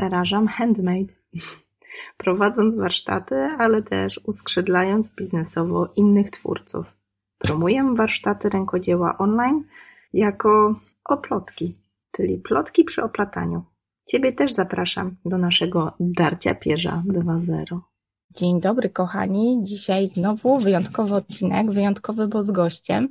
Zarażam handmade. Prowadząc warsztaty, ale też uskrzydlając biznesowo innych twórców. Promuję warsztaty rękodzieła online jako oplotki, czyli plotki przy oplataniu. Ciebie też zapraszam do naszego Darcia Pierza 2.0. Dzień dobry, kochani. Dzisiaj znowu wyjątkowy odcinek, wyjątkowy, bo z gościem.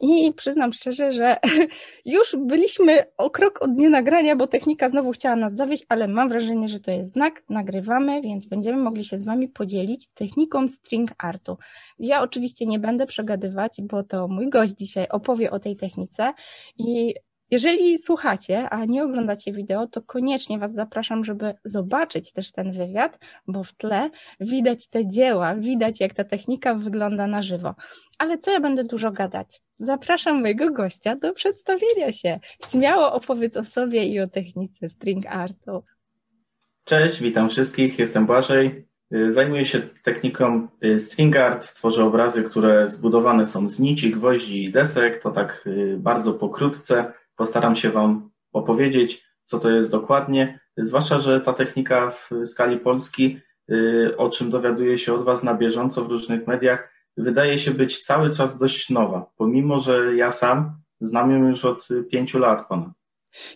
I przyznam szczerze, że już byliśmy o krok od dnia nagrania, bo technika znowu chciała nas zawieść, ale mam wrażenie, że to jest znak. Nagrywamy, więc będziemy mogli się z Wami podzielić techniką string artu. Ja oczywiście nie będę przegadywać, bo to mój gość dzisiaj opowie o tej technice i jeżeli słuchacie, a nie oglądacie wideo, to koniecznie Was zapraszam, żeby zobaczyć też ten wywiad, bo w tle widać te dzieła, widać jak ta technika wygląda na żywo. Ale co ja będę dużo gadać? Zapraszam mojego gościa do przedstawienia się. Śmiało opowiedz o sobie i o technice string artu. Cześć, witam wszystkich, jestem Błażej. Zajmuję się techniką y, string art, tworzę obrazy, które zbudowane są z nici, gwoździ i desek, to tak y, bardzo pokrótce. Postaram się Wam opowiedzieć, co to jest dokładnie, zwłaszcza, że ta technika w skali Polski, y, o czym dowiaduję się od Was na bieżąco w różnych mediach, wydaje się być cały czas dość nowa, pomimo że ja sam znam ją już od pięciu lat ponad.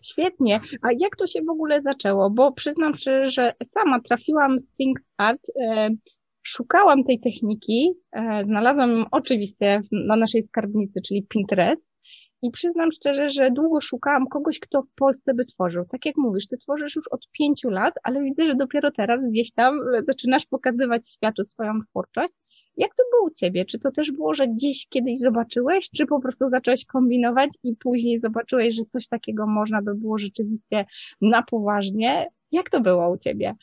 Świetnie. A jak to się w ogóle zaczęło? Bo przyznam szczerze, że sama trafiłam string art, e, szukałam tej techniki, znalazłam ją oczywiście na naszej skarbnicy, czyli Pinterest, i przyznam szczerze, że długo szukałam kogoś, kto w Polsce by tworzył. Tak jak mówisz, ty tworzysz już od pięciu lat, ale widzę, że dopiero teraz gdzieś tam zaczynasz pokazywać światu swoją twórczość. Jak to było u ciebie? Czy to też było, że gdzieś kiedyś zobaczyłeś, czy po prostu zacząłeś kombinować i później zobaczyłeś, że coś takiego można by było rzeczywiście na poważnie? Jak to było u ciebie?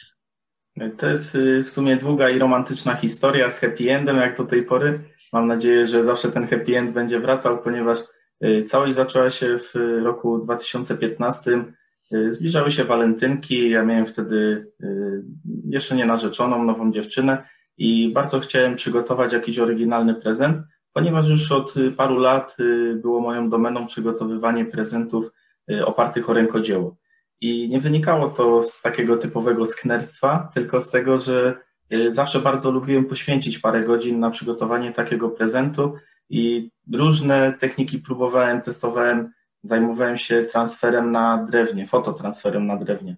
To jest y, w sumie długa i romantyczna historia z happy endem, jak do tej pory. Mam nadzieję, że zawsze ten happy end będzie wracał, ponieważ całość zaczęła się w roku 2015. Y, zbliżały się walentynki. Ja miałem wtedy y, jeszcze nie narzeczoną, nową dziewczynę i bardzo chciałem przygotować jakiś oryginalny prezent, ponieważ już od paru lat było moją domeną przygotowywanie prezentów opartych o rękodzieło. I nie wynikało to z takiego typowego sknerstwa, tylko z tego, że zawsze bardzo lubiłem poświęcić parę godzin na przygotowanie takiego prezentu i różne techniki próbowałem, testowałem, zajmowałem się transferem na drewnie, fototransferem na drewnie.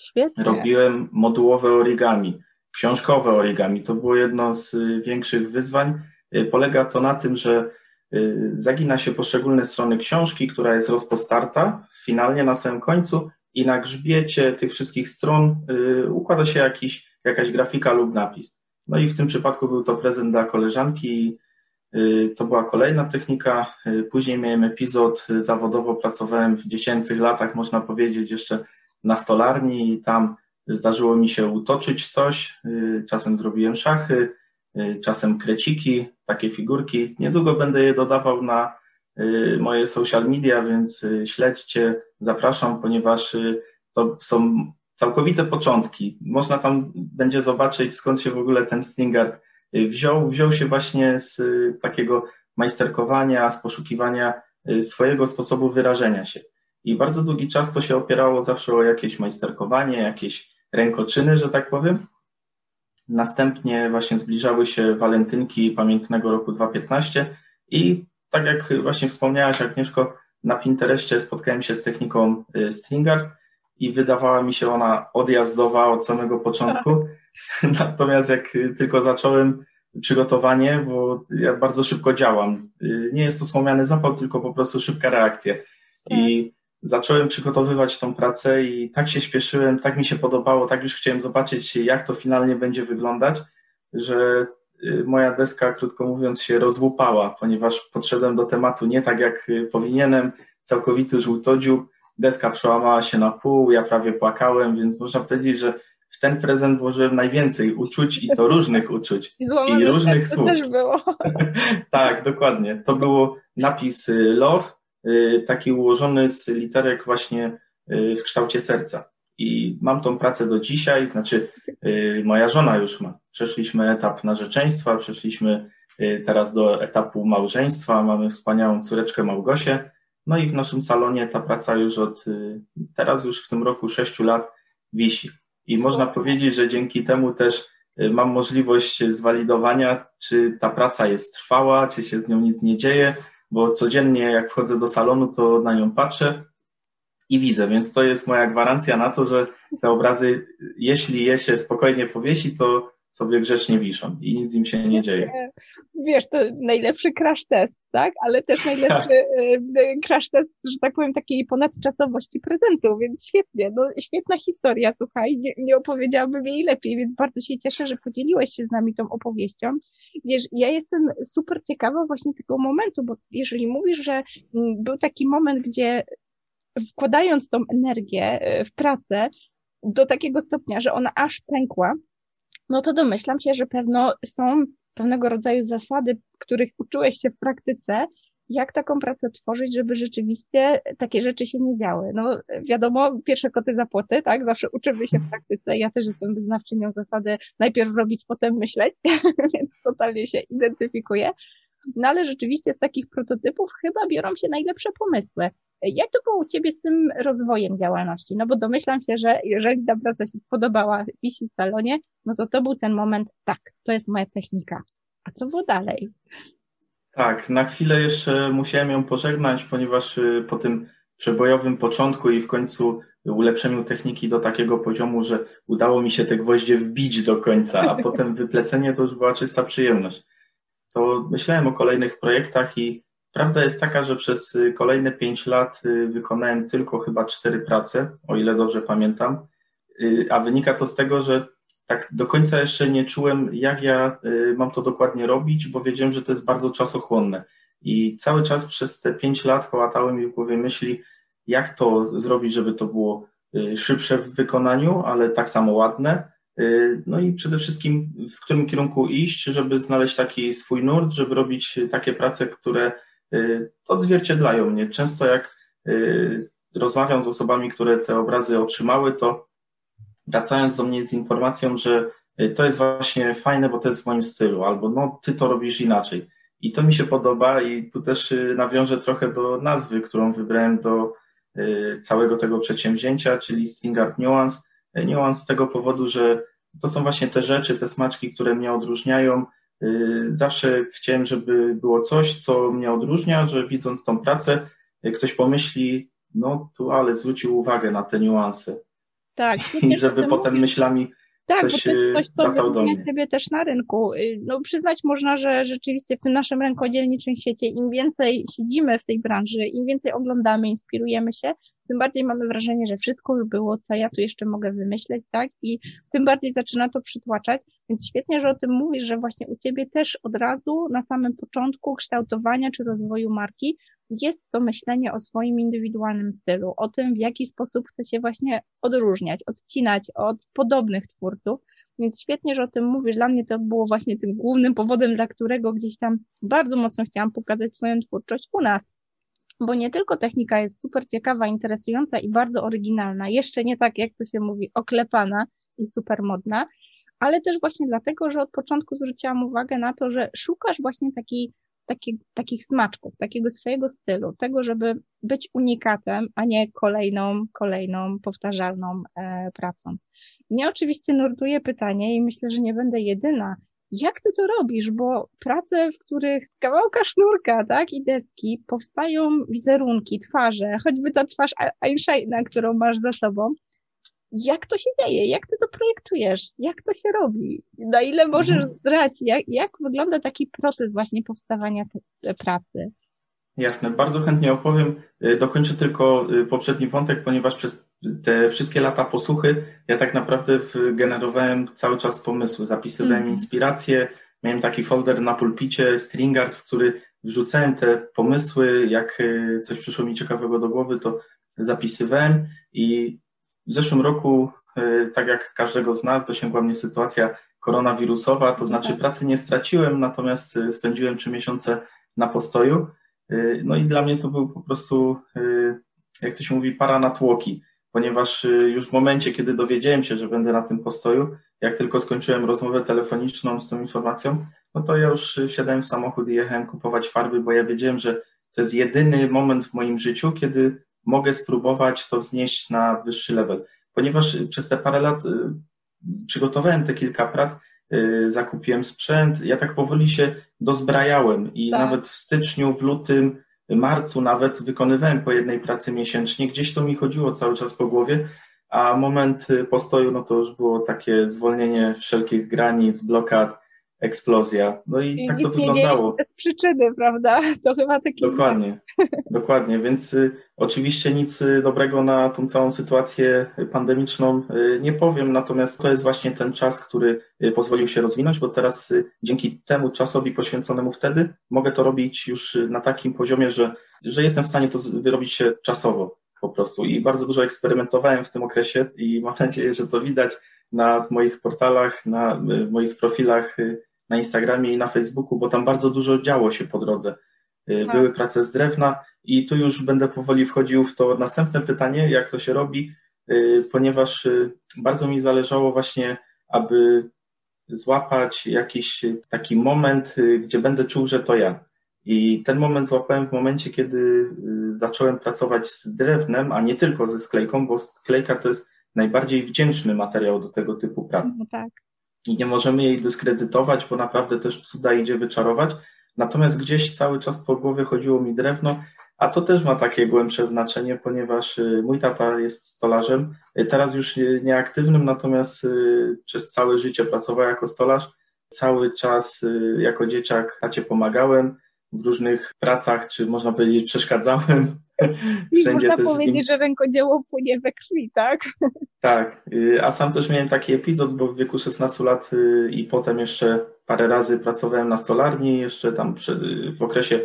Świetnie. Robiłem modułowe origami, książkowe origami. To było jedno z większych wyzwań. Y, polega to na tym, że y, zagina się poszczególne strony książki, która jest rozpostarta finalnie na samym końcu i na grzbiecie tych wszystkich stron y, układa się jakiś, jakaś grafika lub napis. No i w tym przypadku był to prezent dla koleżanki Y, to była kolejna technika. Y, później miałem epizod, y, zawodowo pracowałem w dziesięcych latach, można powiedzieć, jeszcze na stolarni i tam zdarzyło mi się utoczyć coś. Czasem zrobiłem szachy, czasem kreciki, takie figurki. Niedługo będę je dodawał na moje social media, więc śledźcie, zapraszam, ponieważ to są całkowite początki. Można tam będzie zobaczyć, skąd się w ogóle ten Stingard wziął, wziął się właśnie z y, takiego majsterkowania, z poszukiwania y, swojego sposobu wyrażenia się. I bardzo długi czas to się opierało zawsze o jakieś majsterkowanie, jakieś rękoczyny, że tak powiem. Następnie właśnie zbliżały się walentynki pamiętnego roku 2015 i tak jak właśnie wspomniałaś Agnieszko, na Pinterestie spotkałem się z techniką y, stringard i wydawała mi się ona odjazdowa od samego początku. Natomiast jak tylko zacząłem przygotowanie, bo ja bardzo szybko działam. Nie jest to słomiany zapał, tylko po prostu szybka reakcja. I zacząłem przygotowywać tą pracę i tak się śpieszyłem, tak mi się podobało, tak już chciałem zobaczyć, jak to finalnie będzie wyglądać, że y, moja deska, krótko mówiąc, się rozłupała, ponieważ podszedłem do tematu nie tak, jak powinienem, całkowity żółtodziób, deska przełamała się na pół, ja prawie płakałem, więc można powiedzieć, że w ten prezent włożyłem najwięcej uczuć i to różnych uczuć. I, I różnych słów. też było. tak, dokładnie. To było napis y, love, y, taki ułożony z literek właśnie y, w kształcie serca. I mam tą pracę do dzisiaj, znaczy moja żona już ma. Przeszliśmy etap narzeczeństwa, przeszliśmy teraz do etapu małżeństwa, mamy wspaniałą córeczkę Małgosię. No i w naszym salonie ta praca już od teraz już w tym roku sześciu lat wisi. I można powiedzieć, że dzięki temu też y, mam możliwość zwalidowania, czy ta praca jest trwała, czy się z nią nic nie dzieje, bo codziennie jak wchodzę do salonu, to na nią patrzę i widzę, więc to jest moja gwarancja na to, że te obrazy, jeśli je się spokojnie powiesi, to sobie grzecznie wiszą i nic im się nie dzieje. Wiesz, to najlepszy crash test, tak? Ale też najlepszy e, crash test, że tak powiem, takiej ponadczasowości prezentu, więc świetnie, no świetna historia, słuchaj, nie, nie opowiedziałabym jej lepiej, więc bardzo się cieszę, że podzieliłeś się z nami tą opowieścią. Wiesz, ja jestem super ciekawa właśnie tego momentu, bo jeżeli mówisz, że mm, był taki moment, gdzie wkładając tą energię e, w pracę do takiego stopnia, że ona aż pękła, no to domyślam się, że pewno są pewnego rodzaju zasady, których uczyłeś się w praktyce, jak taką pracę tworzyć, żeby rzeczywiście takie rzeczy się nie działy. No wiadomo, pierwsze koty za płoty, tak? Zawsze uczymy się w praktyce. Ja też jestem wyznawczynią zasady najpierw robić, potem myśleć, więc totalnie się identyfikuję. No ale rzeczywiście z takich prototypów chyba biorą się najlepsze pomysły. Jak to było u Ciebie z tym rozwojem działalności? No bo domyślam się, że jeżeli ta praca się spodobała wisi w salonie, no to to był ten moment, tak, to jest moja technika. A co było dalej? Tak, na chwilę jeszcze musiałem ją pożegnać, ponieważ y, po tym przebojowym początku i w końcu ulepszeniu techniki do takiego poziomu, że udało mi się te gwoździe wbić do końca, a potem wyplecenie to już była czysta przyjemność. To myślałem o kolejnych projektach i Prawda jest taka, że przez y, kolejne pięć lat y, wykonałem tylko chyba cztery prace, o ile dobrze pamiętam, y, a wynika to z tego, że tak do końca jeszcze nie czułem, jak ja mam to dokładnie robić, bo wiedziałem, że to jest bardzo czasochłonne. I cały czas przez te pięć lat kołatały mi w głowie myśli, jak to zrobić, żeby to było szybsze w wykonaniu, ale tak samo ładne. No i przede wszystkim w którym kierunku iść, żeby znaleźć taki swój nurt, żeby robić takie prace, które Y, odzwierciedlają mnie. Często jak y, rozmawiam z osobami, które te obrazy otrzymały, to wracając do mnie z informacją, że y, to jest właśnie fajne, bo to jest w moim stylu, albo no, ty to robisz inaczej. I to mi się podoba i tu też nawiążę trochę do nazwy, którą wybrałem do całego tego przedsięwzięcia, czyli Stringart Nuance. Nuance z tego powodu, że to są właśnie te rzeczy, te smaczki, które mnie odróżniają, Y, zawsze chciałem, żeby było coś, co mnie odróżnia, że widząc tą pracę, ktoś pomyśli, no tu ale zwrócił uwagę na te niuanse. Tak. I żeby potem mówisz. myślami tak, bo to jest coś, co wyróżnia Ciebie też na rynku. Y, no przyznać można, że rzeczywiście w tym naszym rękodzielniczym świecie im więcej siedzimy w tej branży, im więcej oglądamy, inspirujemy się, tym bardziej mamy wrażenie, że wszystko już było, co ja tu jeszcze mogę wymyśleć, tak? I tym bardziej zaczyna to przytłaczać. Więc świetnie, że o tym mówisz, że właśnie u Ciebie też od razu na samym początku kształtowania czy rozwoju marki jest to myślenie o swoim indywidualnym stylu, o tym, w jaki sposób chce się właśnie odróżniać, odcinać od podobnych twórców. Więc świetnie, że o tym mówisz. Dla mnie to było właśnie tym głównym powodem, dla którego gdzieś tam bardzo mocno chciałam pokazać swoją twórczość u nas bo nie tylko technika jest super ciekawa, interesująca i bardzo oryginalna, jeszcze nie tak, jak to się mówi, oklepana i super modna, ale też właśnie dlatego, że od początku zwróciłam uwagę na to, że szukasz właśnie takiej, taki, takich smaczków, takiego swojego stylu, tego, żeby być unikatem, a nie kolejną, kolejną powtarzalną e, pracą. Mnie oczywiście nurtuje pytanie i myślę, że nie będę jedyna, jak ty to robisz? Bo prace, w których kawałka sznurka, tak, i deski powstają wizerunki, twarze, choćby ta twarz Einsteina, którą masz za sobą. Jak to się dzieje? Jak ty to projektujesz? Jak to się robi? Na ile możesz mhm. zdrać? Jak, jak wygląda taki proces właśnie powstawania pracy? Jasne, bardzo chętnie opowiem. Y, dokończę tylko y, poprzedni wątek, ponieważ przez te wszystkie lata posłuchy ja tak naprawdę generowałem cały czas pomysły, zapisywałem mm. inspiracje, miałem taki folder na pulpicie, Stringard, w który wrzucałem te pomysły, jak y, coś przyszło mi ciekawego do głowy, to zapisywałem i w zeszłym roku, tak jak każdego z nas, dosięgła mnie sytuacja koronawirusowa, to znaczy tak. pracy nie straciłem, natomiast spędziłem trzy miesiące na postoju. Y, no i dla mnie to był po prostu, y, jak to się mówi, para na tłoki, ponieważ y, już w momencie, kiedy dowiedziałem się, że będę na tym postoju, jak tylko skończyłem rozmowę telefoniczną z tą informacją, no to ja już wsiadałem w samochód i jechałem kupować farby, bo ja wiedziałem, że to jest jedyny moment w moim życiu, kiedy mogę spróbować to znieść na wyższy level. ponieważ przez te parę lat przygotowałem te kilka prac, zakupiłem sprzęt, ja tak powoli się dozbrajałem i tak. nawet w styczniu, w lutym, marcu nawet wykonywałem po jednej pracy miesięcznie, gdzieś to mi chodziło cały czas po głowie, a moment postoju, no to już było takie zwolnienie wszelkich granic, blokad, eksplozja. No i, I tak to wyglądało. bez przyczyny, prawda? To chyba taki. Dokładnie, dokładnie. Więc y, oczywiście nic y, dobrego na tą całą sytuację pandemiczną y, nie powiem, natomiast to jest właśnie ten czas, który y, pozwolił się rozwinąć, bo teraz y, dzięki temu czasowi poświęconemu wtedy mogę to robić już y, na takim poziomie, że, że jestem w stanie to wyrobić się czasowo po prostu. I bardzo dużo eksperymentowałem w tym okresie i mam nadzieję, że to widać na moich portalach, na moich profilach na Instagramie i na Facebooku, bo tam bardzo dużo działo się po drodze. Y, tak. Były prace z drewna i tu już będę powoli wchodził w to następne pytanie, jak to się robi, y, ponieważ y, bardzo mi zależało właśnie, aby złapać jakiś taki moment, gdzie będę czuł, że to ja. I ten moment złapałem w momencie, kiedy zacząłem pracować z drewnem, a nie tylko ze sklejką, bo sklejka to jest najbardziej wdzięczny materiał do tego typu prac. No tak i nie możemy jej dyskredytować, bo naprawdę też cuda idzie wyczarować. Natomiast gdzieś cały czas po głowie chodziło mi drewno, a to też ma takie głębsze znaczenie, ponieważ y, mój tata jest stolarzem, y, teraz już nieaktywnym, natomiast y, przez całe życie pracował jako stolarz. Cały czas jako dzieciak tacie pomagałem w różnych pracach, czy można powiedzieć przeszkadzałem. Wszędzie można powiedzieć, nim... że rękodzieło płynie we krwi, tak? Tak, y, a sam też miałem taki epizod, bo w wieku 16 lat y, i potem jeszcze parę razy pracowałem na stolarni, jeszcze tam przed, y, w okresie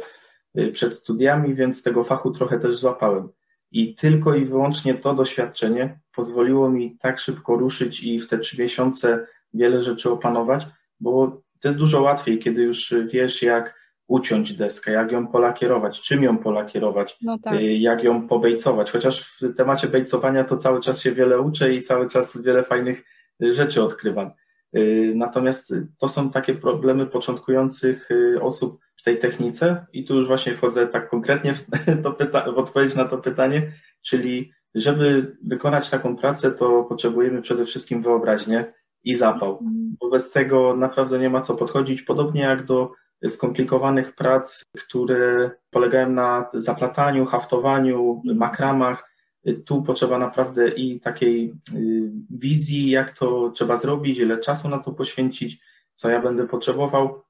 przed studiami, więc tego fachu trochę też złapałem. I tylko i wyłącznie to doświadczenie pozwoliło mi tak szybko ruszyć i w te trzy miesiące wiele rzeczy opanować, bo to jest dużo łatwiej, kiedy już wiesz, jak uciąć deskę, jak ją polakierować, czym ją polakierować, no tak. Y, jak ją pobejcować. Chociaż w temacie bejcowania to cały czas się wiele uczę i cały czas wiele fajnych y, rzeczy odkrywam. Y, natomiast to są takie problemy początkujących osób w tej technice i tu już właśnie wchodzę tak konkretnie w, to pyta- w odpowiedź na to pytanie, czyli żeby wykonać taką pracę, to potrzebujemy przede wszystkim wyobraźnię i zapał. Mhm. Bo bez tego naprawdę nie ma co podchodzić, podobnie jak do skomplikowanych prac, które polegają na zaplataniu, haftowaniu, makramach. Tu potrzeba naprawdę i takiej y, wizji, jak to trzeba zrobić, ile czasu na to poświęcić, co ja będę potrzebował,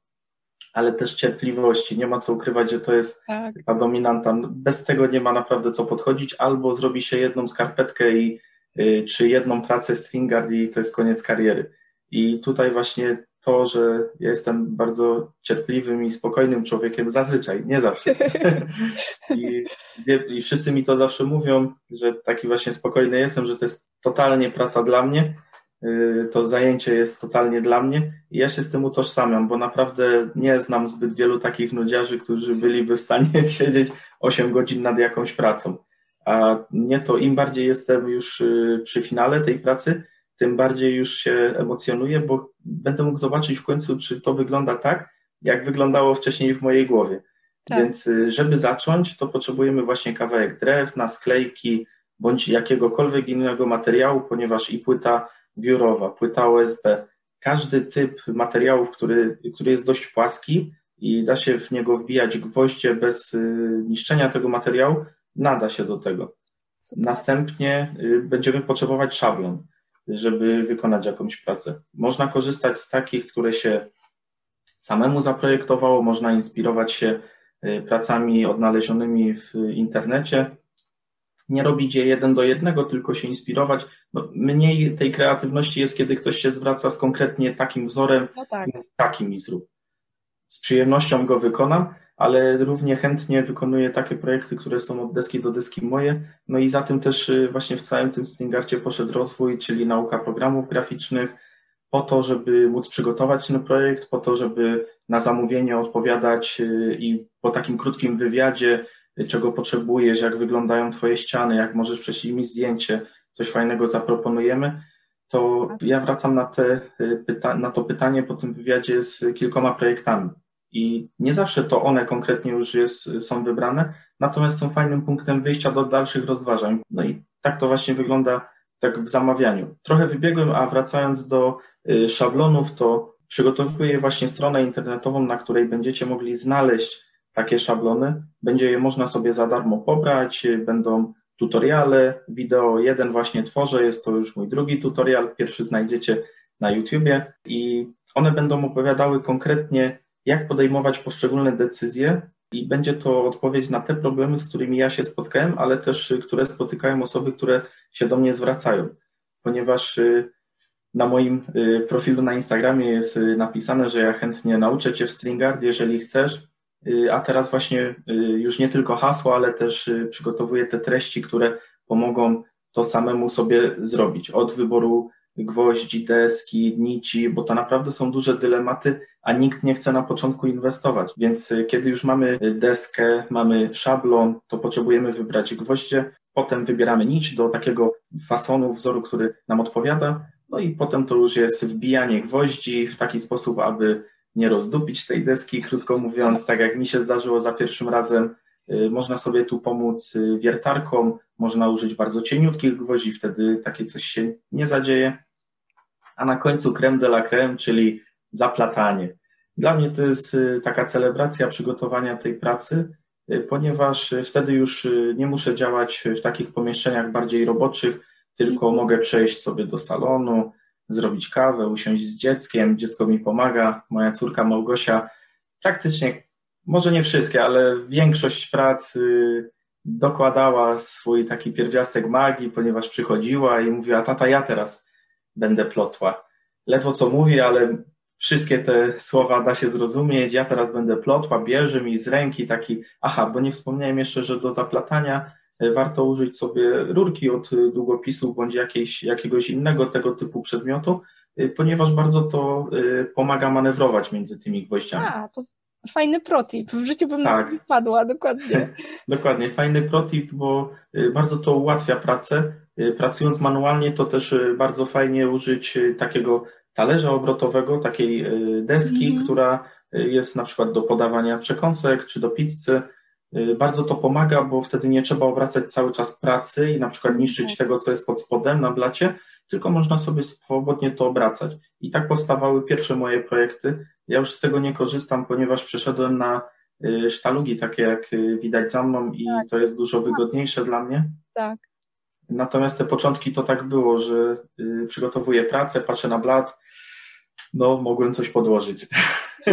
ale też cierpliwości. Nie ma co ukrywać, że to jest tak. ta dominanta. Bez tego nie ma naprawdę co podchodzić, albo zrobi się jedną skarpetkę i, y, czy jedną pracę stringard i to jest koniec kariery. I tutaj właśnie to, że ja jestem bardzo cierpliwym i spokojnym człowiekiem, zazwyczaj, nie zawsze. I, I wszyscy mi to zawsze mówią, że taki właśnie spokojny jestem, że to jest totalnie praca dla mnie, y, to zajęcie jest totalnie dla mnie i ja się z tym utożsamiam, bo naprawdę nie znam zbyt wielu takich nudziarzy, którzy byliby w stanie siedzieć 8 godzin nad jakąś pracą. A nie to im bardziej jestem już y, przy finale tej pracy, tym bardziej już się emocjonuję, bo będę mógł zobaczyć w końcu, czy to wygląda tak, jak wyglądało wcześniej w mojej głowie. Tak. Więc y, żeby zacząć, to potrzebujemy właśnie kawałek drewna, sklejki, bądź jakiegokolwiek innego materiału, ponieważ i płyta biurowa, płyta OSB, każdy typ materiałów, który, który jest dość płaski i da się w niego wbijać gwoździe bez y, niszczenia tego materiału, nada się do tego. Następnie y, będziemy potrzebować szablon żeby wykonać jakąś pracę. Można korzystać z takich, które się samemu zaprojektowało, można inspirować się y, pracami odnalezionymi w internecie. Nie robić je jeden do jednego, tylko się inspirować. No, mniej tej kreatywności jest, kiedy ktoś się zwraca z konkretnie takim wzorem, no tak. takim mi zrób. Z przyjemnością go wykonam, ale równie chętnie wykonuję takie projekty, które są od deski do deski moje. No i za tym też y, właśnie w całym tym Stringarcie poszedł rozwój, czyli nauka programów graficznych, po to, żeby móc przygotować ten projekt, po to, żeby na zamówienie odpowiadać y, i po takim krótkim wywiadzie, y, czego potrzebujesz, jak wyglądają Twoje ściany, jak możesz prześlij mi zdjęcie, coś fajnego zaproponujemy, to ja wracam na, te, na to pytanie po tym wywiadzie z kilkoma projektami i nie zawsze to one konkretnie już jest, są wybrane, natomiast są fajnym punktem wyjścia do dalszych rozważań. No i tak to właśnie wygląda tak w zamawianiu. Trochę wybiegłem, a wracając do y, szablonów, to przygotowuję właśnie stronę internetową, na której będziecie mogli znaleźć takie szablony. Będzie je można sobie za darmo pobrać, będą tutoriale, wideo jeden właśnie tworzę, jest to już mój drugi tutorial, pierwszy znajdziecie na YouTubie i one będą opowiadały konkretnie, jak podejmować poszczególne decyzje i będzie to odpowiedź na te problemy, z którymi ja się spotkałem, ale też które spotykają osoby, które się do mnie zwracają, ponieważ y, na moim y, profilu na Instagramie jest y, napisane, że ja chętnie nauczę Cię w Stringard, jeżeli chcesz, a teraz właśnie już nie tylko hasło, ale też przygotowuję te treści, które pomogą to samemu sobie zrobić. Od wyboru gwoździ, deski, nici, bo to naprawdę są duże dylematy, a nikt nie chce na początku inwestować. Więc kiedy już mamy deskę, mamy szablon, to potrzebujemy wybrać gwoździe, Potem wybieramy nić do takiego fasonu, wzoru, który nam odpowiada. No i potem to już jest wbijanie gwoździ w taki sposób, aby nie rozdupić tej deski, krótko mówiąc, tak jak mi się zdarzyło za pierwszym razem. Y, można sobie tu pomóc y, wiertarką, można użyć bardzo cieniutkich gwoździ, wtedy takie coś się nie zadzieje. A na końcu creme de la creme, czyli zaplatanie. Dla mnie to jest y, taka celebracja przygotowania tej pracy, ponieważ wtedy już nie muszę działać w takich pomieszczeniach bardziej roboczych, tylko mhm. mogę przejść sobie do salonu, zrobić kawę, usiąść z dzieckiem, dziecko mi pomaga, moja córka Małgosia praktycznie, może nie wszystkie, ale większość prac dokładała swój taki pierwiastek magii, ponieważ przychodziła i mówiła, tata, ja teraz będę plotła. Ledwo co mówi, ale wszystkie te słowa da się zrozumieć. Ja teraz będę plotła, bierze mi z ręki taki, aha, bo nie wspomniałem jeszcze, że do zaplatania e, warto użyć sobie rurki od długopisu bądź jakiejś, jakiegoś innego tego typu przedmiotu, e, ponieważ bardzo to e, pomaga manewrować między tymi gwoździami. A, to fajny protip. W życiu bym tak. na to wpadła, dokładnie. dokładnie, fajny protip, bo bardzo to ułatwia pracę. Pracując manualnie, to też bardzo fajnie użyć takiego talerza obrotowego, takiej y, deski, mm która y, jest na przykład do podawania przekąsek czy do pizzy. Y, bardzo to pomaga, bo wtedy nie trzeba obracać cały czas pracy i na przykład niszczyć tak. tego, co jest pod spodem na blacie, tylko można sobie swobodnie to obracać. I tak powstawały pierwsze moje projekty. Ja już z tego nie korzystam, ponieważ przeszedłem na sztalugi, takie jak widać za mną i tak. to jest dużo wygodniejsze dla mnie. Tak. Natomiast te początki to tak było, że y, przygotowuję pracę, patrzę na blat, no mogłem coś podłożyć.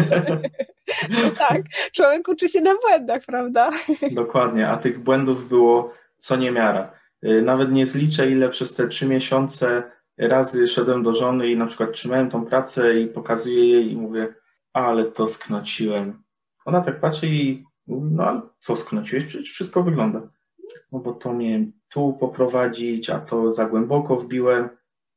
No tak, człowiek uczy się na błędach, prawda? Dokładnie, a tych błędów było co niemiara. Y, nawet nie zliczę, ile przez te trzy miesiące razy szedłem do żony i na przykład trzymałem tą pracę i pokazuję jej i mówię, ale to sknociłem. Ona tak patrzy i no ale co sknociłeś? Przecież wszystko wygląda. No bo to miałem tu poprowadzić, a to za głęboko wbiłem.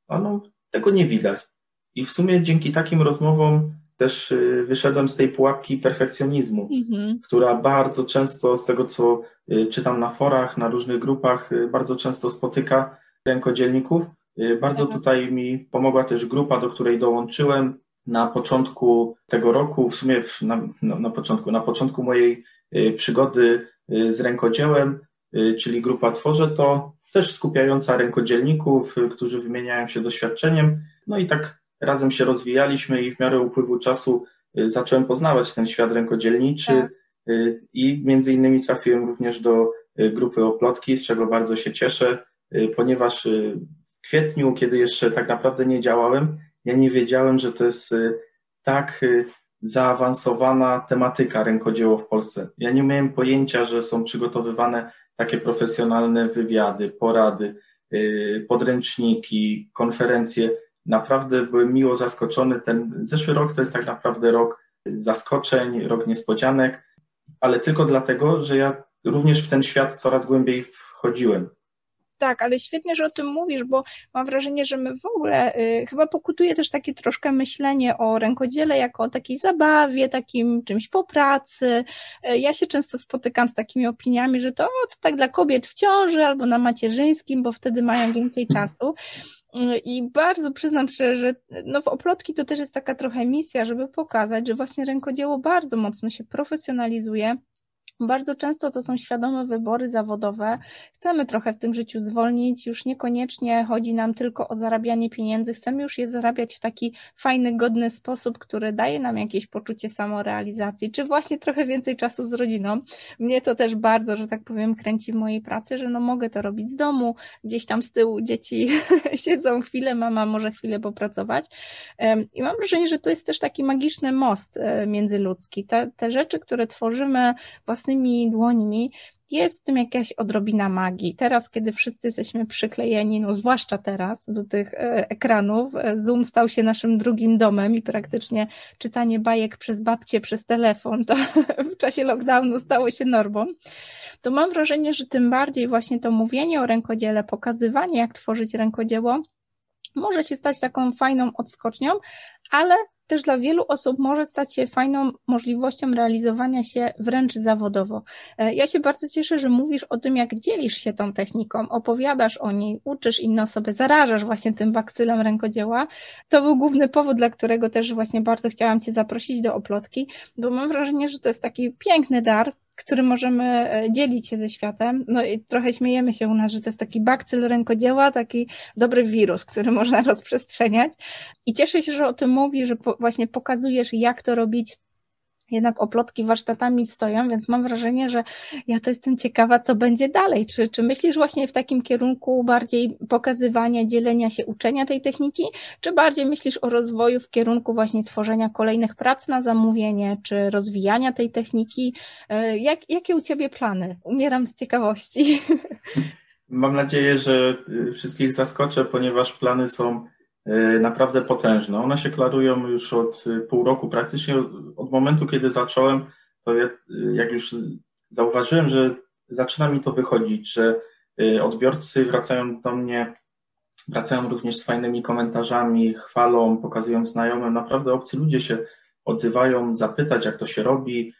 A no, tego nie widać. I w sumie dzięki takim rozmowom też y, wyszedłem z tej pułapki perfekcjonizmu, mhm. która bardzo często, z tego co y, czytam na forach, na różnych grupach, y, bardzo często spotyka rękodzielników. Bardzo mhm. tutaj mi pomogła też grupa, do której dołączyłem na początku tego roku, w sumie na, no, na początku, na początku mojej przygody z rękodziełem. Y, czyli grupa Tworzę to, też skupiająca rękodzielników, y, którzy wymieniają się doświadczeniem. No i tak razem się rozwijaliśmy i w miarę upływu czasu y, zacząłem poznawać ten świat rękodzielniczy tak. i między innymi trafiłem również do grupy Oplotki, z czego bardzo się cieszę, ponieważ w kwietniu, kiedy jeszcze tak naprawdę nie działałem, ja nie wiedziałem, że to jest tak zaawansowana tematyka rękodzieło w Polsce. Ja nie miałem pojęcia, że są przygotowywane takie profesjonalne wywiady, porady, y, podręczniki, konferencje. Naprawdę byłem miło zaskoczony. Ten zeszły rok to jest tak naprawdę rok zaskoczeń, rok niespodzianek, ale tylko dlatego, że ja również w ten świat coraz głębiej wchodziłem. Tak, ale świetnie, że o tym mówisz, bo mam wrażenie, że my w ogóle y, chyba pokutuje też takie troszkę myślenie o rękodziele jako o takiej zabawie, takim czymś po pracy. Y, ja się często spotykam z takimi opiniami, że to, o, to tak dla kobiet w ciąży albo na macierzyńskim, bo wtedy mają więcej czasu. Y, I bardzo przyznam szczerze, że no w oplotki to też jest taka trochę misja, żeby pokazać, że właśnie rękodzieło bardzo mocno się profesjonalizuje Bardzo często to są świadome wybory zawodowe. Chcemy trochę w tym życiu zwolnić, już niekoniecznie chodzi nam tylko o zarabianie pieniędzy, chcemy już je zarabiać w taki fajny, godny sposób, który daje nam jakieś poczucie samorealizacji, czy właśnie trochę więcej czasu z rodziną. Mnie to też bardzo, że tak powiem, kręci w mojej pracy, że no mogę to robić z domu, gdzieś tam z tyłu dzieci siedzą chwilę, mama może chwilę popracować. I mam wrażenie, że to jest też taki magiczny most e, międzyludzki. Te, te rzeczy, które tworzymy własnymi dłońmi, jest w tym jakaś odrobina magii. Teraz, kiedy wszyscy jesteśmy przyklejeni, no zwłaszcza teraz, do tych e, ekranów, e, Zoom stał się naszym drugim domem i praktycznie czytanie bajek przez babcie, przez telefon, to w czasie lockdownu stało się normą, to mam wrażenie, że tym bardziej właśnie to mówienie o rękodziele, pokazywanie, jak tworzyć rękodzieło, może się stać taką fajną odskocznią, ale też dla wielu osób może stać się fajną możliwością realizowania się wręcz zawodowo. E, ja się bardzo cieszę, że mówisz o tym, jak dzielisz się tą techniką, opowiadasz o niej, uczysz inne osoby, zarażasz właśnie tym baksylem rękodzieła. To był główny powód, dla którego też właśnie bardzo chciałam Cię zaprosić do oplotki, bo mam wrażenie, że to jest taki piękny dar, który możemy e, dzielić się ze światem. No i trochę śmiejemy się u nas, że to jest taki bakcyl rękodzieła, taki dobry wirus, który można rozprzestrzeniać. I cieszę się, że o tym mówi, że właśnie pokazujesz, jak to robić jednak oplotki warsztatami stoją, więc mam wrażenie, że ja to jestem ciekawa, co będzie dalej. Czy, czy myślisz właśnie w takim kierunku bardziej pokazywania, dzielenia się, uczenia tej techniki, czy bardziej myślisz o rozwoju w kierunku właśnie tworzenia kolejnych prac na zamówienie, czy rozwijania tej techniki? E, jak, jakie u Ciebie plany? Umieram z ciekawości. Mam nadzieję, że wszystkich zaskoczę, ponieważ plany są naprawdę potężne. One się klarują już od e, pół roku, praktycznie od momentu, kiedy zacząłem, to e, jak już zauważyłem, że zaczyna mi to wychodzić, że odbiorcy wracają do mnie, wracają również z fajnymi komentarzami, chwalą, pokazują znajomym. Naprawdę obcy ludzie się odzywają, zapytać, jak to się robi,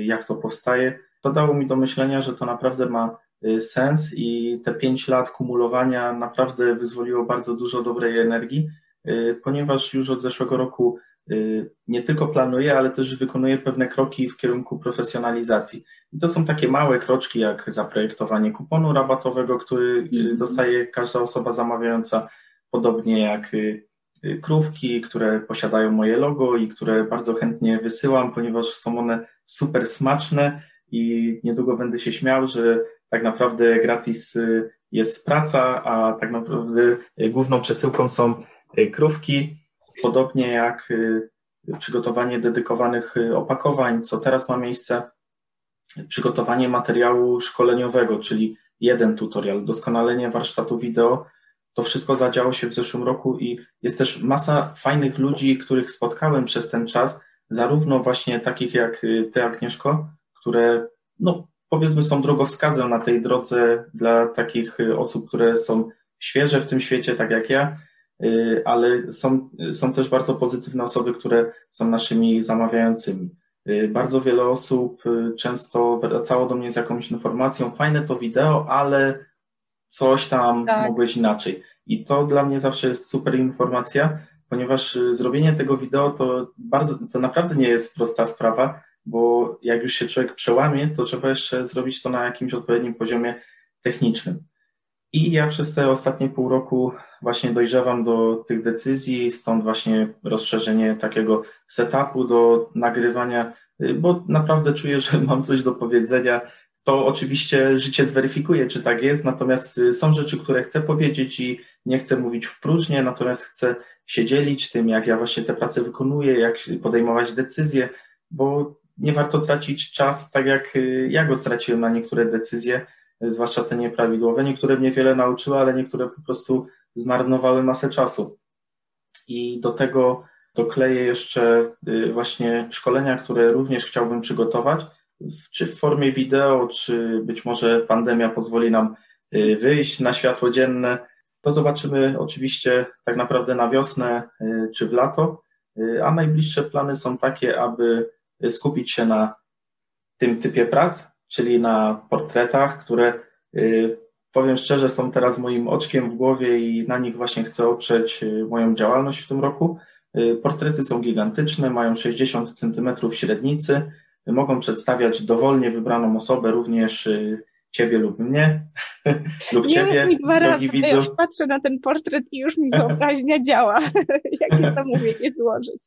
jak to powstaje. To dało mi do myślenia, że to naprawdę ma sens i te pięć lat kumulowania naprawdę wyzwoliło bardzo dużo dobrej energii, y, ponieważ już od zeszłego roku y, nie tylko planuję, ale też wykonuję pewne kroki w kierunku profesjonalizacji. I to są takie małe kroczki, jak zaprojektowanie kuponu rabatowego, który mhm. dostaje każda osoba zamawiająca, podobnie jak krówki, które posiadają moje logo i które bardzo chętnie wysyłam, ponieważ są one super smaczne i niedługo będę się śmiał, że tak naprawdę gratis y, jest praca, a tak naprawdę y, główną przesyłką są y, krówki, podobnie jak przygotowanie dedykowanych opakowań, co teraz ma miejsce, przygotowanie materiału szkoleniowego, czyli jeden tutorial, doskonalenie warsztatu wideo. To wszystko zadziało się w zeszłym roku i jest też masa fajnych ludzi, których spotkałem przez ten czas, zarówno właśnie takich jak ty, Agnieszko, które no, powiedzmy są drogowskazem na tej drodze dla takich y, osób, które są świeże w tym świecie, tak jak ja, y, ale są, są też bardzo pozytywne osoby, które są naszymi zamawiającymi. Y, bardzo wiele osób często wracało do mnie z jakąś informacją, fajne to wideo, ale coś tam tak. mogłeś inaczej. I to dla mnie zawsze jest super informacja, ponieważ zrobienie tego wideo to bardzo, to naprawdę nie jest prosta sprawa, bo jak już się człowiek przełamie, to trzeba jeszcze zrobić to na jakimś odpowiednim poziomie technicznym. I ja przez te ostatnie pół roku właśnie dojrzewam do tych decyzji, stąd właśnie rozszerzenie takiego setupu do nagrywania, bo naprawdę czuję, że mam coś do powiedzenia. To oczywiście życie zweryfikuje, czy tak jest, natomiast są rzeczy, które chcę powiedzieć i nie chcę mówić w próżnię, natomiast chcę się dzielić tym, jak ja właśnie te prace wykonuję, jak podejmować decyzje, bo nie warto tracić czas tak jak y, ja go straciłem na niektóre decyzje, y, zwłaszcza te nieprawidłowe. Niektóre mnie wiele nauczyły, ale niektóre po prostu zmarnowały masę czasu. I do tego dokleję jeszcze y, właśnie szkolenia, które również chciałbym przygotować, czy w formie wideo, czy być może pandemia pozwoli nam wyjść na światło dzienne. To zobaczymy oczywiście tak naprawdę na wiosnę czy w lato, a najbliższe plany są takie, aby skupić się na tym typie prac, czyli na portretach, które y, powiem szczerze, są teraz moim oczkiem w głowie i na nich właśnie chcę oprzeć y, moją działalność w tym roku. Y, portrety są gigantyczne, mają 60 cm średnicy, mogą przedstawiać dowolnie wybraną osobę, również ciebie lub mnie, lub nie ciebie, mi dwa razy, drogi widzu. Ja już patrzę na ten portret i już mi wyobraźnia działa, jakie zamówienie złożyć.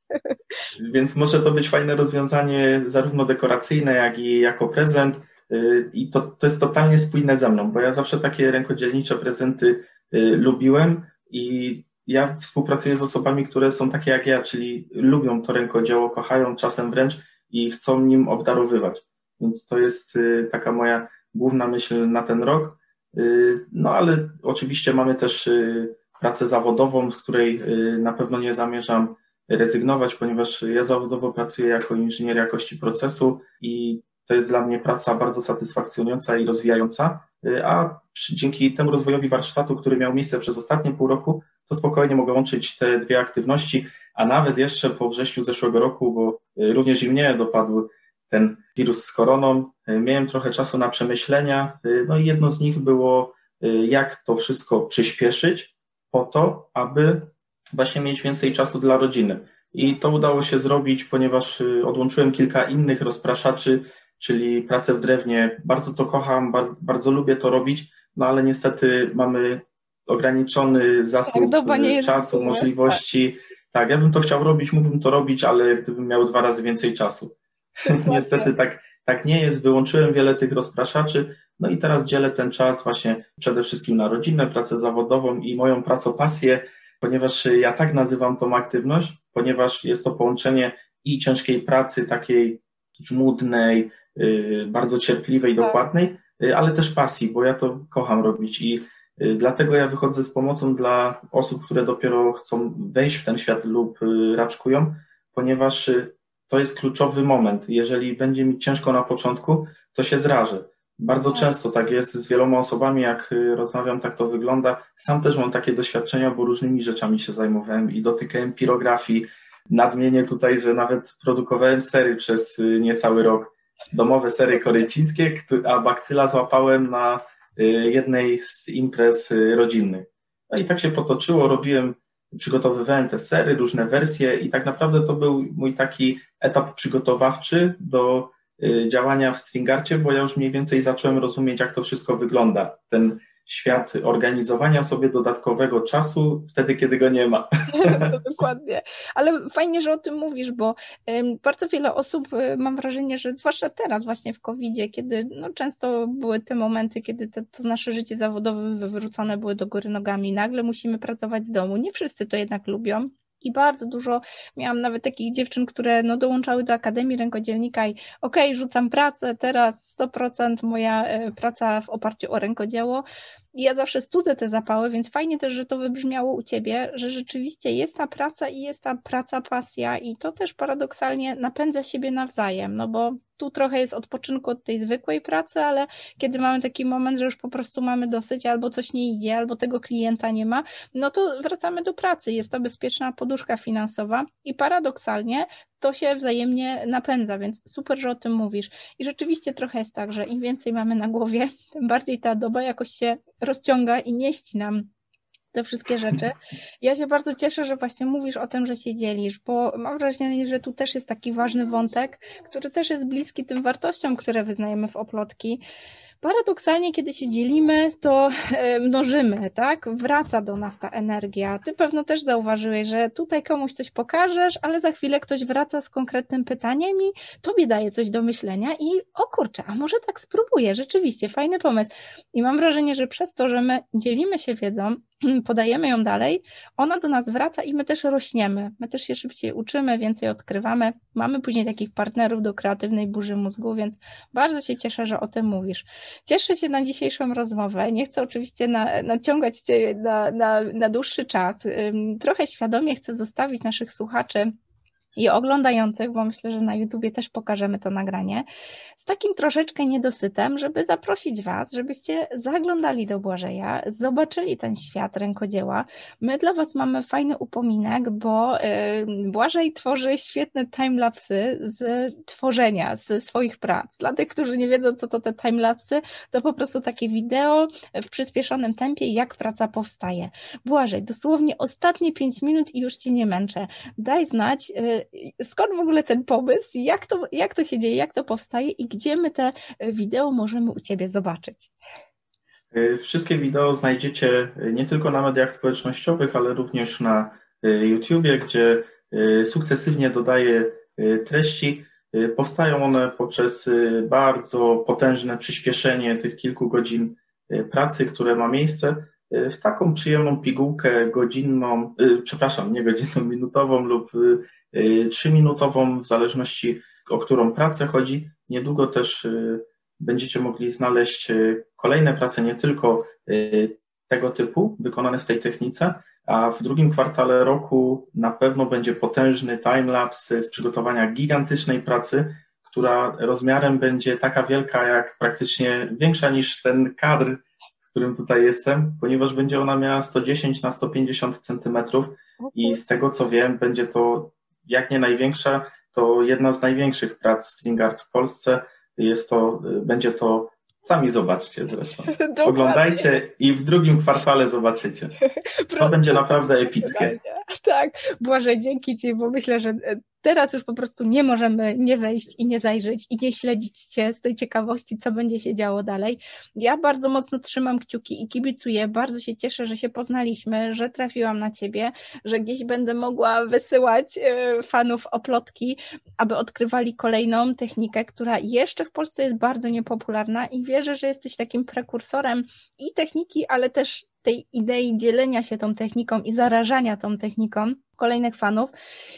Więc może to być fajne rozwiązanie, zarówno dekoracyjne, jak i jako prezent. Y, I to, to jest totalnie spójne ze mną, bo ja zawsze takie rękodzielnicze prezenty y, lubiłem i ja współpracuję z osobami, które są takie jak ja, czyli lubią to rękodzieło, kochają czasem wręcz i chcą nim obdarowywać. Więc to jest y, taka moja główna myśl na ten rok. Y, no ale oczywiście mamy też y, pracę zawodową, z której y, na pewno nie zamierzam rezygnować, ponieważ ja zawodowo pracuję jako inżynier jakości procesu i to jest dla mnie praca bardzo satysfakcjonująca i rozwijająca, a dzięki temu rozwojowi warsztatu, który miał miejsce przez ostatnie pół roku, to spokojnie mogę łączyć te dwie aktywności, a nawet jeszcze po wrześniu zeszłego roku, bo również i mnie dopadł ten wirus z koroną. E, miałem trochę czasu na przemyślenia, e, no i jedno z nich było, e, jak to wszystko przyspieszyć po to, aby właśnie mieć więcej czasu dla rodziny. I to udało się zrobić, ponieważ odłączyłem kilka innych rozpraszaczy, czyli pracę w drewnie. Bardzo to kocham, bardzo lubię to robić, no ale niestety mamy ograniczony zasób tak, czasu, możliwości. Tak. tak, ja bym to chciał robić, mógłbym to robić, ale gdybym miał dwa razy więcej czasu. Niestety tak, tak nie jest. Wyłączyłem wiele tych rozpraszaczy, no i teraz dzielę ten czas właśnie przede wszystkim na rodzinę, pracę zawodową i moją pracopasję, ponieważ ja tak nazywam tą aktywność, ponieważ jest to połączenie i ciężkiej pracy, takiej żmudnej, y, bardzo cierpliwej, tak. dokładnej, y, ale też pasji, bo ja to kocham robić i y, dlatego ja wychodzę z pomocą dla osób, które dopiero chcą wejść w ten świat lub raczkują, ponieważ to jest kluczowy moment. Jeżeli będzie mi ciężko na początku, to się zrażę. Bardzo tak. często tak jest z wieloma osobami, jak y, rozmawiam, tak to wygląda. Sam też mam takie doświadczenia, bo różnymi rzeczami się zajmowałem i dotykałem pirografii. Nadmienię tutaj, że nawet produkowałem sery przez y, niecały rok. Domowe sery korycińskie, a bakcyla złapałem na y, jednej z imprez rodzinnych. No i tak się potoczyło, robiłem przygotowywałem te sery, różne wersje i tak naprawdę to był mój taki etap przygotowawczy do y, działania w Stringarcie, bo ja już mniej więcej zacząłem rozumieć, jak to wszystko wygląda. Ten świat organizowania sobie dodatkowego czasu wtedy, kiedy go nie ma. Dokładnie. Ale fajnie, że o tym mówisz, bo bardzo wiele osób, y, mam wrażenie, że zwłaszcza teraz właśnie w COVID-zie, kiedy no, często były te momenty, kiedy te, to nasze życie zawodowe wywrócone były do góry nogami, nagle musimy pracować z domu. Nie wszyscy to jednak lubią. I bardzo dużo miałam nawet takich dziewczyn, które no, dołączały do Akademii Rękodzielnika i okej, okay, rzucam pracę, teraz 100% moja e, praca w oparciu o rękodzieło. I ja zawsze studzę te zapały, więc fajnie też, że to wybrzmiało u Ciebie, że rzeczywiście jest ta praca i jest ta praca, pasja i to też paradoksalnie napędza siebie nawzajem, no bo tu trochę jest odpoczynku od tej zwykłej pracy, ale kiedy mamy taki moment, że już po prostu mamy dosyć, albo coś nie idzie, albo tego klienta nie ma, no to wracamy do pracy. Jest to bezpieczna poduszka finansowa i paradoksalnie to się wzajemnie napędza, więc super, że o tym mówisz. I rzeczywiście trochę jest tak, że im więcej mamy na głowie, tym bardziej ta doba jakoś się rozciąga i mieści nam te wszystkie rzeczy. Ja się bardzo cieszę, że właśnie mówisz o tym, że się dzielisz, bo mam wrażenie, że tu też jest taki ważny wątek, który też jest bliski tym wartościom, które wyznajemy w oplotki, paradoksalnie, kiedy się dzielimy, to e, mnożymy, tak? Wraca do nas ta energia. Ty pewno też zauważyłeś, że tutaj komuś coś pokażesz, ale za chwilę ktoś wraca z konkretnym pytaniem i tobie daje coś do myślenia i o kurczę, a może tak spróbuję, rzeczywiście, fajny pomysł. I mam wrażenie, że przez to, że my dzielimy się wiedzą, podajemy ją dalej, ona do nas wraca i my też rośniemy. My też się szybciej uczymy, więcej odkrywamy. Mamy później takich partnerów do kreatywnej burzy mózgu, więc bardzo się cieszę, że o tym mówisz. Cieszę się na dzisiejszą rozmowę. Nie chcę oczywiście na, naciągać Cię na, na, na dłuższy czas. Trochę świadomie chcę zostawić naszych słuchaczy i oglądających, bo myślę, że na YouTubie też pokażemy to nagranie, z takim troszeczkę niedosytem, żeby zaprosić Was, żebyście zaglądali do Błażeja, zobaczyli ten świat rękodzieła. My dla Was mamy fajny upominek, bo Błażej tworzy świetne timelapsy z tworzenia, z swoich prac. Dla tych, którzy nie wiedzą, co to te timelapsy, to po prostu takie wideo w przyspieszonym tempie, jak praca powstaje. Błażej, dosłownie ostatnie 5 minut i już Cię nie męczę. Daj znać, y, skąd w ogóle ten pomysł, jak to, jak to się dzieje, jak to powstaje i gdzie my te wideo możemy u Ciebie zobaczyć? Wszystkie wideo znajdziecie nie tylko na mediach społecznościowych, ale również na YouTubie, gdzie sukcesywnie dodaję treści. Powstają one poprzez bardzo potężne przyspieszenie tych kilku godzin pracy, które ma miejsce w taką przyjemną pigułkę godzinną, przepraszam, nie godzinną, minutową lub trzyminutową, w zależności o którą pracę chodzi. Niedługo też będziecie mogli znaleźć kolejne prace, nie tylko tego typu, wykonane w tej technice, a w drugim kwartale roku na pewno będzie potężny timelapse z przygotowania gigantycznej pracy, która rozmiarem będzie taka wielka, jak praktycznie większa niż ten kadr, w którym tutaj jestem, ponieważ będzie ona miała 110 na 150 centymetrów i z tego co wiem, będzie to jak nie największa, to jedna z największych prac string art w Polsce. Jest to, będzie to Sami zobaczcie zresztą. Dokładnie. Oglądajcie i w drugim kwartale zobaczycie. To będzie naprawdę epickie. Tak, Błażej, dzięki Ci, bo myślę, że e, teraz już po prostu nie możemy nie wejść i nie zajrzeć i nie śledzić Cię z tej ciekawości, co będzie się działo dalej. Ja bardzo mocno trzymam kciuki i kibicuję. Bardzo się cieszę, że się poznaliśmy, że trafiłam na Ciebie, że gdzieś będę mogła wysyłać e, fanów oplotki, aby odkrywali kolejną technikę, która jeszcze w Polsce jest bardzo niepopularna i wierzę, że jesteś takim prekursorem i techniki, ale też tej idei dzielenia się tą techniką i zarażania tą techniką kolejnych fanów.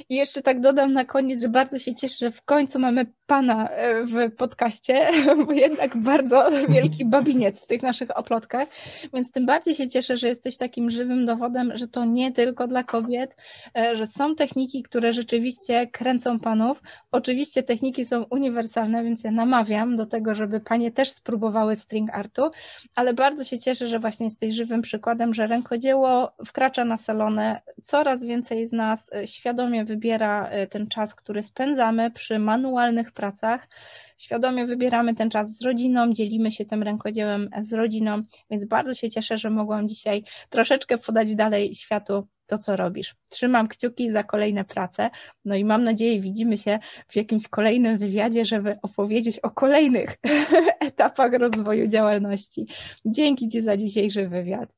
I jeszcze tak dodam na koniec, że bardzo się cieszę, że w końcu mamy pana e, w podcaście, bo jednak bardzo wielki babiniec w tych naszych oplotkach, więc tym bardziej się cieszę, że jesteś takim żywym dowodem, że to nie tylko dla kobiet, e, że są techniki, które rzeczywiście kręcą panów. Oczywiście techniki są uniwersalne, więc ja namawiam do tego, żeby panie też spróbowały string artu, ale bardzo się cieszę, że właśnie jesteś żywym przykładem, że rękodzieło wkracza na salony, coraz więcej z nas e, świadomie wybiera ten czas, który spędzamy przy manualnych pracach. Świadomie wybieramy ten czas z rodziną, dzielimy się tym rękodziełem z rodziną, więc bardzo się cieszę, że mogłam dzisiaj troszeczkę podać dalej światu to, co robisz. Trzymam kciuki za kolejne prace, no i mam nadzieję, widzimy się w jakimś kolejnym wywiadzie, żeby opowiedzieć o kolejnych etapach rozwoju działalności. Dzięki Ci za dzisiejszy wywiad.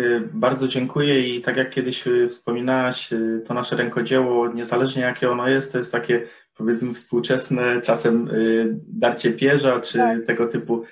Y, bardzo dziękuję i tak jak kiedyś y, wspominałaś, y, to nasze rękodzieło, niezależnie jakie ono jest, to jest takie powiedzmy współczesne, czasem darcie pierza czy tak. tego typu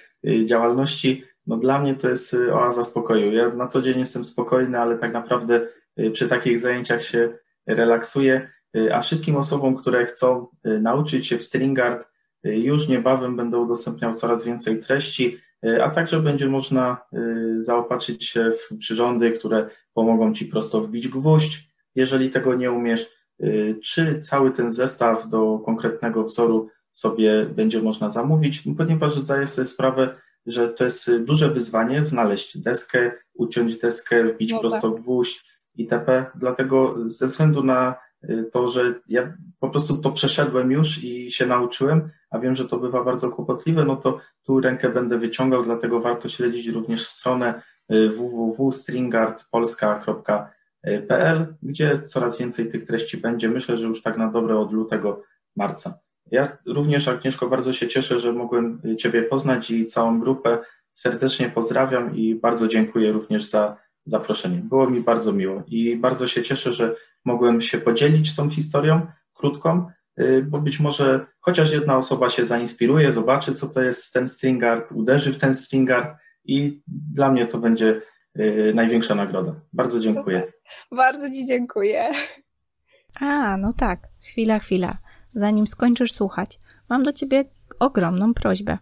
działalności. No dla mnie to jest oaza spokoju. Ja na co dzień jestem spokojny, ale tak naprawdę przy takich zajęciach się relaksuję, a wszystkim osobom, które chcą nauczyć się w Stringard, już niebawem będę udostępniał coraz więcej treści. E, a także będzie można e, zaopatrzyć się w przyrządy, które pomogą Ci prosto wbić gwóźdź, jeżeli tego nie umiesz, e, czy cały ten zestaw do konkretnego wzoru sobie będzie można zamówić, ponieważ zdaję sobie sprawę, że to jest duże wyzwanie znaleźć deskę, uciąć deskę, wbić no prosto tak. gwóźdź itp. Dlatego ze względu na to, że ja po prostu to przeszedłem już i się nauczyłem, a wiem, że to bywa bardzo kłopotliwe, no to tu rękę będę wyciągał, dlatego warto śledzić również stronę y, www.stringardpolska.pl, gdzie coraz więcej tych treści będzie. Myślę, że już tak na dobre od lutego, marca. Ja również, Agnieszko, bardzo się cieszę, że mogłem Ciebie poznać i całą grupę serdecznie pozdrawiam i bardzo dziękuję również za zaproszenie. Było mi bardzo miło i bardzo się cieszę, że mogłem się podzielić tą historią krótką, y, bo być może chociaż jedna osoba się zainspiruje, zobaczy, co to jest ten stringard, uderzy w ten stringard i dla mnie to będzie y, największa nagroda. Bardzo dziękuję. Bardzo Ci dziękuję. A, no tak. Chwila, chwila. Zanim skończysz słuchać, mam do Ciebie ogromną prośbę.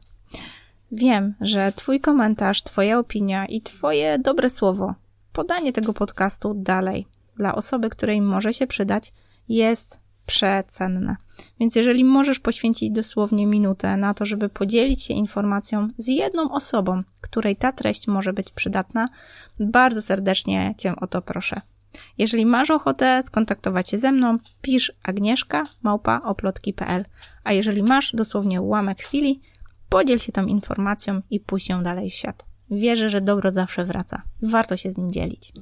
Wiem, że Twój komentarz, Twoja opinia i Twoje dobre słowo, podanie tego podcastu dalej dla osoby, której może się przydać, jest przecenne. Więc jeżeli możesz poświęcić dosłownie minutę na to, żeby podzielić się informacją z jedną osobą, której ta treść może być przydatna, bardzo serdecznie Cię o to proszę. Jeżeli masz ochotę skontaktować się ze mną, pisz agnieszka małpa oplotki.pl, a jeżeli masz dosłownie ułamek chwili, podziel się tą informacją i puść ją dalej w świat. Wierzę, że dobro zawsze wraca. Warto się z nim dzielić.